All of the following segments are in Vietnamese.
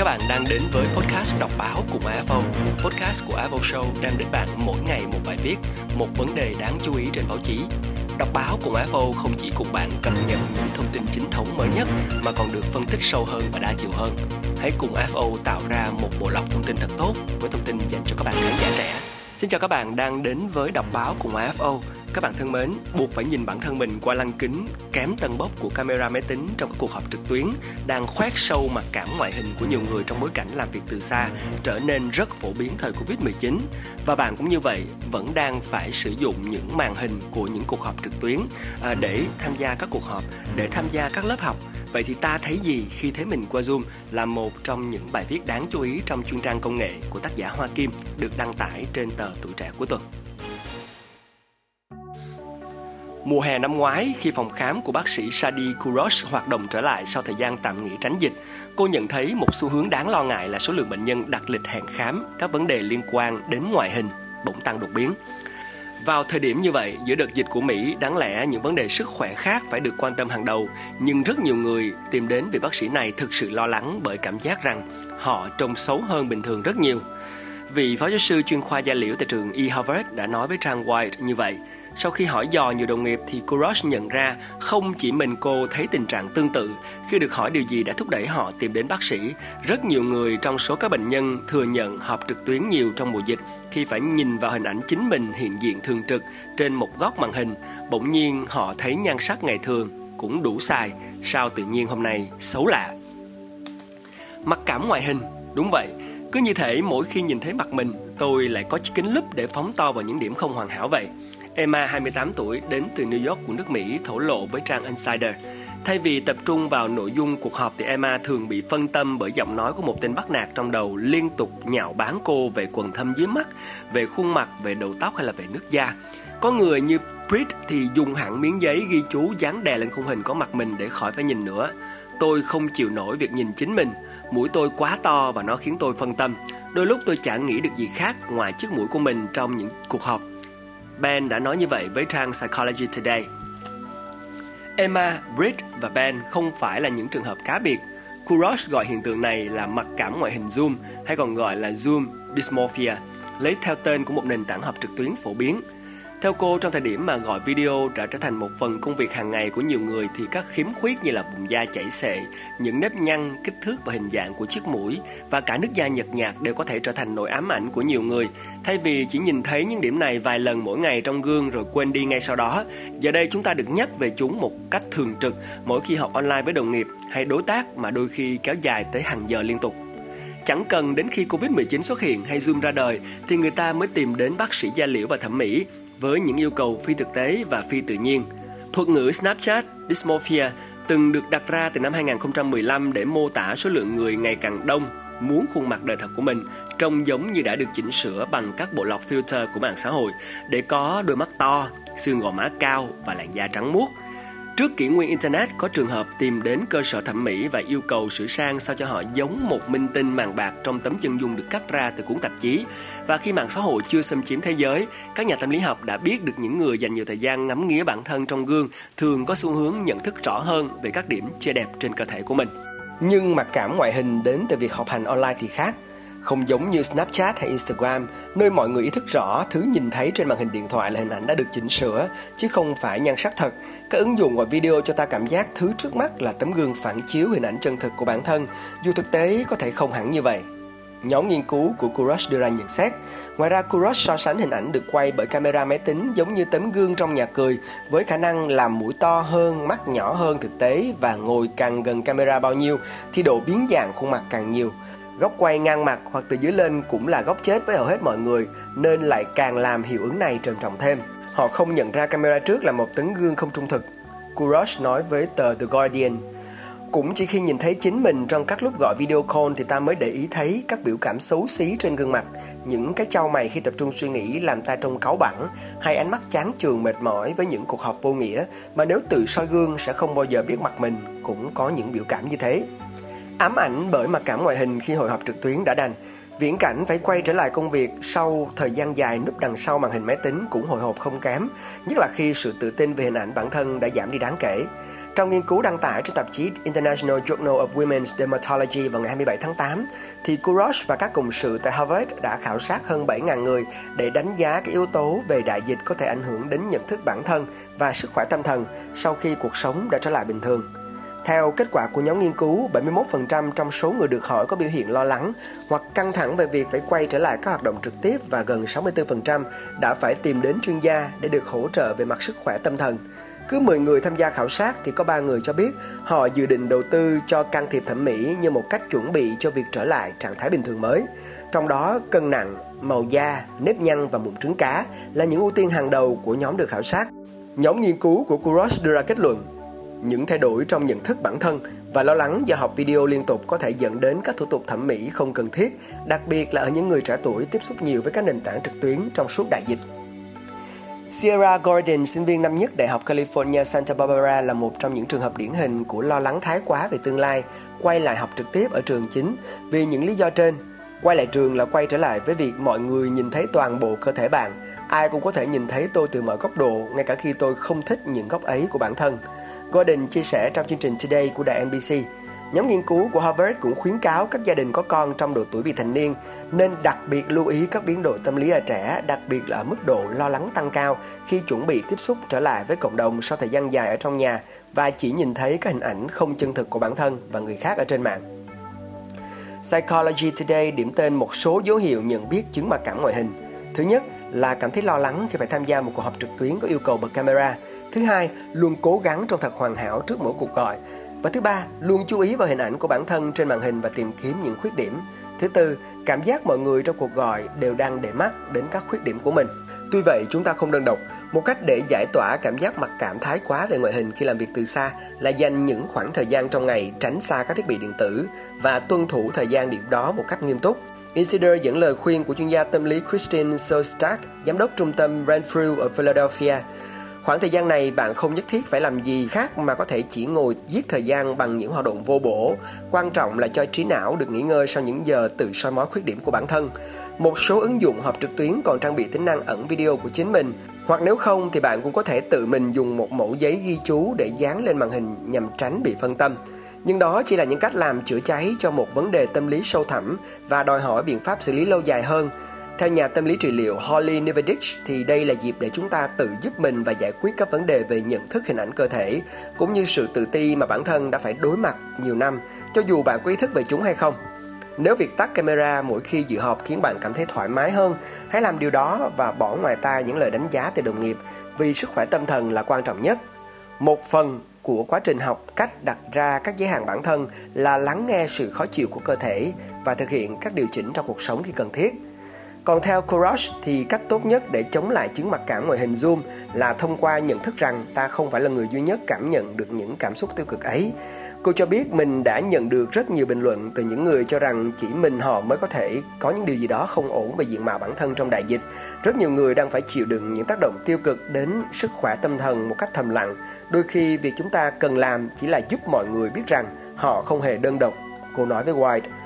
Các bạn đang đến với podcast đọc báo cùng AFO. Podcast của AFO Show đem đến bạn mỗi ngày một bài viết, một vấn đề đáng chú ý trên báo chí. Đọc báo cùng AFO không chỉ cùng bạn cập nhật những thông tin chính thống mới nhất mà còn được phân tích sâu hơn và đa chiều hơn. Hãy cùng AFO tạo ra một bộ lọc thông tin thật tốt với thông tin dành cho các bạn khán giả trẻ. Xin chào các bạn đang đến với đọc báo cùng AFO. Các bạn thân mến, buộc phải nhìn bản thân mình qua lăng kính kém tân bốc của camera máy tính trong các cuộc họp trực tuyến đang khoét sâu mặc cảm ngoại hình của nhiều người trong bối cảnh làm việc từ xa trở nên rất phổ biến thời Covid-19. Và bạn cũng như vậy, vẫn đang phải sử dụng những màn hình của những cuộc họp trực tuyến à, để tham gia các cuộc họp, để tham gia các lớp học Vậy thì ta thấy gì khi thấy mình qua Zoom là một trong những bài viết đáng chú ý trong chuyên trang công nghệ của tác giả Hoa Kim được đăng tải trên tờ Tuổi Trẻ của tuần. Mùa hè năm ngoái, khi phòng khám của bác sĩ Shadi Kurosh hoạt động trở lại sau thời gian tạm nghỉ tránh dịch, cô nhận thấy một xu hướng đáng lo ngại là số lượng bệnh nhân đặt lịch hẹn khám các vấn đề liên quan đến ngoại hình bỗng tăng đột biến. Vào thời điểm như vậy, giữa đợt dịch của Mỹ, đáng lẽ những vấn đề sức khỏe khác phải được quan tâm hàng đầu, nhưng rất nhiều người tìm đến vị bác sĩ này thực sự lo lắng bởi cảm giác rằng họ trông xấu hơn bình thường rất nhiều. Vị phó giáo sư chuyên khoa da liễu tại trường E Harvard đã nói với trang White như vậy. Sau khi hỏi dò nhiều đồng nghiệp thì cô Kurosh nhận ra không chỉ mình cô thấy tình trạng tương tự. Khi được hỏi điều gì đã thúc đẩy họ tìm đến bác sĩ, rất nhiều người trong số các bệnh nhân thừa nhận họp trực tuyến nhiều trong mùa dịch khi phải nhìn vào hình ảnh chính mình hiện diện thường trực trên một góc màn hình. Bỗng nhiên họ thấy nhan sắc ngày thường cũng đủ xài, sao tự nhiên hôm nay xấu lạ. Mặc cảm ngoại hình, đúng vậy, cứ như thể mỗi khi nhìn thấy mặt mình, tôi lại có chiếc kính lúp để phóng to vào những điểm không hoàn hảo vậy. Emma, 28 tuổi, đến từ New York của nước Mỹ thổ lộ với trang Insider. Thay vì tập trung vào nội dung cuộc họp thì Emma thường bị phân tâm bởi giọng nói của một tên bắt nạt trong đầu liên tục nhạo báng cô về quần thâm dưới mắt, về khuôn mặt, về đầu tóc hay là về nước da. Có người như Brit thì dùng hẳn miếng giấy ghi chú dán đè lên khung hình có mặt mình để khỏi phải nhìn nữa. Tôi không chịu nổi việc nhìn chính mình, mũi tôi quá to và nó khiến tôi phân tâm. Đôi lúc tôi chẳng nghĩ được gì khác ngoài chiếc mũi của mình trong những cuộc họp. Ben đã nói như vậy với trang Psychology Today. Emma, Britt và Ben không phải là những trường hợp cá biệt. Kurosh gọi hiện tượng này là mặc cảm ngoại hình Zoom hay còn gọi là Zoom dysmorphia, lấy theo tên của một nền tảng học trực tuyến phổ biến – theo cô, trong thời điểm mà gọi video đã trở thành một phần công việc hàng ngày của nhiều người thì các khiếm khuyết như là vùng da chảy xệ, những nếp nhăn, kích thước và hình dạng của chiếc mũi và cả nước da nhợt nhạt đều có thể trở thành nỗi ám ảnh của nhiều người. Thay vì chỉ nhìn thấy những điểm này vài lần mỗi ngày trong gương rồi quên đi ngay sau đó, giờ đây chúng ta được nhắc về chúng một cách thường trực mỗi khi học online với đồng nghiệp hay đối tác mà đôi khi kéo dài tới hàng giờ liên tục. Chẳng cần đến khi Covid-19 xuất hiện hay Zoom ra đời thì người ta mới tìm đến bác sĩ da liễu và thẩm mỹ với những yêu cầu phi thực tế và phi tự nhiên. Thuật ngữ Snapchat Dysmorphia từng được đặt ra từ năm 2015 để mô tả số lượng người ngày càng đông muốn khuôn mặt đời thật của mình trông giống như đã được chỉnh sửa bằng các bộ lọc filter của mạng xã hội để có đôi mắt to, xương gò má cao và làn da trắng muốt. Trước kỷ nguyên Internet, có trường hợp tìm đến cơ sở thẩm mỹ và yêu cầu sửa sang sao cho họ giống một minh tinh màng bạc trong tấm chân dung được cắt ra từ cuốn tạp chí. Và khi mạng xã hội chưa xâm chiếm thế giới, các nhà tâm lý học đã biết được những người dành nhiều thời gian ngắm nghía bản thân trong gương thường có xu hướng nhận thức rõ hơn về các điểm chưa đẹp trên cơ thể của mình. Nhưng mặc cảm ngoại hình đến từ việc học hành online thì khác – không giống như Snapchat hay Instagram, nơi mọi người ý thức rõ thứ nhìn thấy trên màn hình điện thoại là hình ảnh đã được chỉnh sửa, chứ không phải nhan sắc thật. Các ứng dụng và video cho ta cảm giác thứ trước mắt là tấm gương phản chiếu hình ảnh chân thực của bản thân, dù thực tế có thể không hẳn như vậy. Nhóm nghiên cứu của Kurosh đưa ra nhận xét. Ngoài ra, Kurosh so sánh hình ảnh được quay bởi camera máy tính giống như tấm gương trong nhà cười với khả năng làm mũi to hơn, mắt nhỏ hơn thực tế và ngồi càng gần camera bao nhiêu thì độ biến dạng khuôn mặt càng nhiều. Góc quay ngang mặt hoặc từ dưới lên cũng là góc chết với hầu hết mọi người nên lại càng làm hiệu ứng này trầm trọng thêm. Họ không nhận ra camera trước là một tấm gương không trung thực. Kurosh nói với tờ The Guardian. Cũng chỉ khi nhìn thấy chính mình trong các lúc gọi video call thì ta mới để ý thấy các biểu cảm xấu xí trên gương mặt, những cái trao mày khi tập trung suy nghĩ làm ta trông cáu bẳn, hay ánh mắt chán chường mệt mỏi với những cuộc họp vô nghĩa mà nếu tự soi gương sẽ không bao giờ biết mặt mình cũng có những biểu cảm như thế. Ám ảnh bởi mặc cảm ngoại hình khi hội họp trực tuyến đã đành, viễn cảnh phải quay trở lại công việc sau thời gian dài núp đằng sau màn hình máy tính cũng hồi hộp không kém, nhất là khi sự tự tin về hình ảnh bản thân đã giảm đi đáng kể. Trong nghiên cứu đăng tải trên tạp chí International Journal of Women's Dermatology vào ngày 27 tháng 8, thì Kurosh và các cộng sự tại Harvard đã khảo sát hơn 7.000 người để đánh giá các yếu tố về đại dịch có thể ảnh hưởng đến nhận thức bản thân và sức khỏe tâm thần sau khi cuộc sống đã trở lại bình thường. Theo kết quả của nhóm nghiên cứu, 71% trong số người được hỏi có biểu hiện lo lắng hoặc căng thẳng về việc phải quay trở lại các hoạt động trực tiếp và gần 64% đã phải tìm đến chuyên gia để được hỗ trợ về mặt sức khỏe tâm thần. Cứ 10 người tham gia khảo sát thì có 3 người cho biết họ dự định đầu tư cho can thiệp thẩm mỹ như một cách chuẩn bị cho việc trở lại trạng thái bình thường mới. Trong đó, cân nặng, màu da, nếp nhăn và mụn trứng cá là những ưu tiên hàng đầu của nhóm được khảo sát. Nhóm nghiên cứu của Kuros đưa ra kết luận những thay đổi trong nhận thức bản thân và lo lắng do học video liên tục có thể dẫn đến các thủ tục thẩm mỹ không cần thiết, đặc biệt là ở những người trẻ tuổi tiếp xúc nhiều với các nền tảng trực tuyến trong suốt đại dịch. Sierra Gordon, sinh viên năm nhất Đại học California Santa Barbara là một trong những trường hợp điển hình của lo lắng thái quá về tương lai, quay lại học trực tiếp ở trường chính vì những lý do trên. Quay lại trường là quay trở lại với việc mọi người nhìn thấy toàn bộ cơ thể bạn. Ai cũng có thể nhìn thấy tôi từ mọi góc độ, ngay cả khi tôi không thích những góc ấy của bản thân. Gordon chia sẻ trong chương trình Today của đài NBC. Nhóm nghiên cứu của Harvard cũng khuyến cáo các gia đình có con trong độ tuổi vị thành niên nên đặc biệt lưu ý các biến đổi tâm lý ở trẻ, đặc biệt là ở mức độ lo lắng tăng cao khi chuẩn bị tiếp xúc trở lại với cộng đồng sau thời gian dài ở trong nhà và chỉ nhìn thấy các hình ảnh không chân thực của bản thân và người khác ở trên mạng. Psychology Today điểm tên một số dấu hiệu nhận biết chứng mặc cảm ngoại hình. Thứ nhất là cảm thấy lo lắng khi phải tham gia một cuộc họp trực tuyến có yêu cầu bật camera. Thứ hai, luôn cố gắng trông thật hoàn hảo trước mỗi cuộc gọi. Và thứ ba, luôn chú ý vào hình ảnh của bản thân trên màn hình và tìm kiếm những khuyết điểm. Thứ tư, cảm giác mọi người trong cuộc gọi đều đang để mắt đến các khuyết điểm của mình. Tuy vậy, chúng ta không đơn độc. Một cách để giải tỏa cảm giác mặc cảm thái quá về ngoại hình khi làm việc từ xa là dành những khoảng thời gian trong ngày tránh xa các thiết bị điện tử và tuân thủ thời gian điểm đó một cách nghiêm túc. Insider dẫn lời khuyên của chuyên gia tâm lý Christine Sostak, giám đốc trung tâm Renfrew ở Philadelphia, Khoảng thời gian này bạn không nhất thiết phải làm gì khác mà có thể chỉ ngồi giết thời gian bằng những hoạt động vô bổ. Quan trọng là cho trí não được nghỉ ngơi sau những giờ tự soi mói khuyết điểm của bản thân. Một số ứng dụng họp trực tuyến còn trang bị tính năng ẩn video của chính mình. Hoặc nếu không thì bạn cũng có thể tự mình dùng một mẫu giấy ghi chú để dán lên màn hình nhằm tránh bị phân tâm. Nhưng đó chỉ là những cách làm chữa cháy cho một vấn đề tâm lý sâu thẳm và đòi hỏi biện pháp xử lý lâu dài hơn theo nhà tâm lý trị liệu Holly Nivedich thì đây là dịp để chúng ta tự giúp mình và giải quyết các vấn đề về nhận thức hình ảnh cơ thể cũng như sự tự ti mà bản thân đã phải đối mặt nhiều năm cho dù bạn có ý thức về chúng hay không. Nếu việc tắt camera mỗi khi dự họp khiến bạn cảm thấy thoải mái hơn, hãy làm điều đó và bỏ ngoài tai những lời đánh giá từ đồng nghiệp vì sức khỏe tâm thần là quan trọng nhất. Một phần của quá trình học, cách đặt ra các giới hạn bản thân là lắng nghe sự khó chịu của cơ thể và thực hiện các điều chỉnh trong cuộc sống khi cần thiết còn theo Kurosh thì cách tốt nhất để chống lại chứng mặc cảm ngoại hình Zoom là thông qua nhận thức rằng ta không phải là người duy nhất cảm nhận được những cảm xúc tiêu cực ấy. Cô cho biết mình đã nhận được rất nhiều bình luận từ những người cho rằng chỉ mình họ mới có thể có những điều gì đó không ổn về diện mạo bản thân trong đại dịch. Rất nhiều người đang phải chịu đựng những tác động tiêu cực đến sức khỏe tâm thần một cách thầm lặng. Đôi khi việc chúng ta cần làm chỉ là giúp mọi người biết rằng họ không hề đơn độc. Cô nói với White.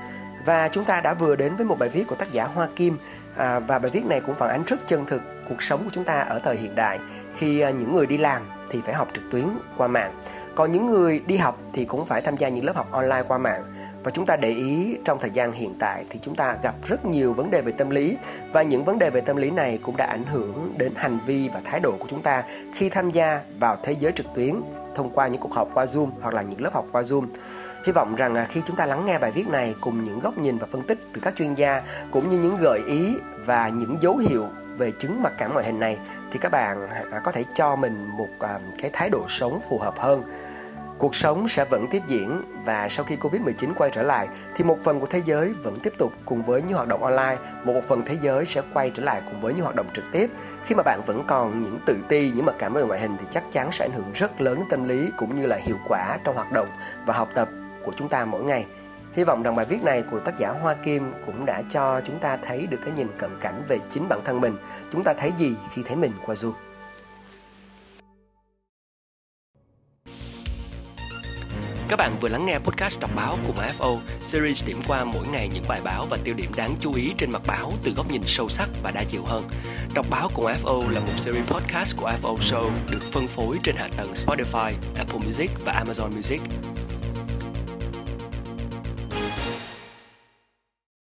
Và chúng ta đã vừa đến với một bài viết của tác giả Hoa Kim. À, và bài viết này cũng phản ánh rất chân thực cuộc sống của chúng ta ở thời hiện đại. Khi à, những người đi làm thì phải học trực tuyến qua mạng. Còn những người đi học thì cũng phải tham gia những lớp học online qua mạng. Và chúng ta để ý trong thời gian hiện tại thì chúng ta gặp rất nhiều vấn đề về tâm lý. Và những vấn đề về tâm lý này cũng đã ảnh hưởng đến hành vi và thái độ của chúng ta khi tham gia vào thế giới trực tuyến thông qua những cuộc họp qua Zoom hoặc là những lớp học qua Zoom. Hy vọng rằng à, khi chúng ta lắng nghe bài viết này cùng những góc nhìn và phân tích từ các chuyên gia cũng như những gợi ý và những dấu hiệu về chứng mặc cảm ngoại hình này thì các bạn à, à, có thể cho mình một cái thái độ sống phù hợp hơn. Cuộc sống sẽ vẫn tiếp diễn và sau khi Covid-19 quay trở lại thì một phần của thế giới vẫn tiếp tục cùng với những hoạt động online, một phần thế giới sẽ quay trở lại cùng với những hoạt động trực tiếp. Khi mà bạn vẫn còn những tự ti, những mặc cảm về ngoại hình thì chắc chắn sẽ ảnh hưởng rất lớn đến tâm lý cũng như là hiệu quả trong hoạt động và học tập của chúng ta mỗi ngày. Hy vọng rằng bài viết này của tác giả Hoa Kim cũng đã cho chúng ta thấy được cái nhìn cận cảnh về chính bản thân mình. Chúng ta thấy gì khi thấy mình qua Zoom? Các bạn vừa lắng nghe podcast đọc báo cùng AFO, series điểm qua mỗi ngày những bài báo và tiêu điểm đáng chú ý trên mặt báo từ góc nhìn sâu sắc và đa chiều hơn. Đọc báo cùng AFO là một series podcast của AFO Show được phân phối trên hạ tầng Spotify, Apple Music và Amazon Music.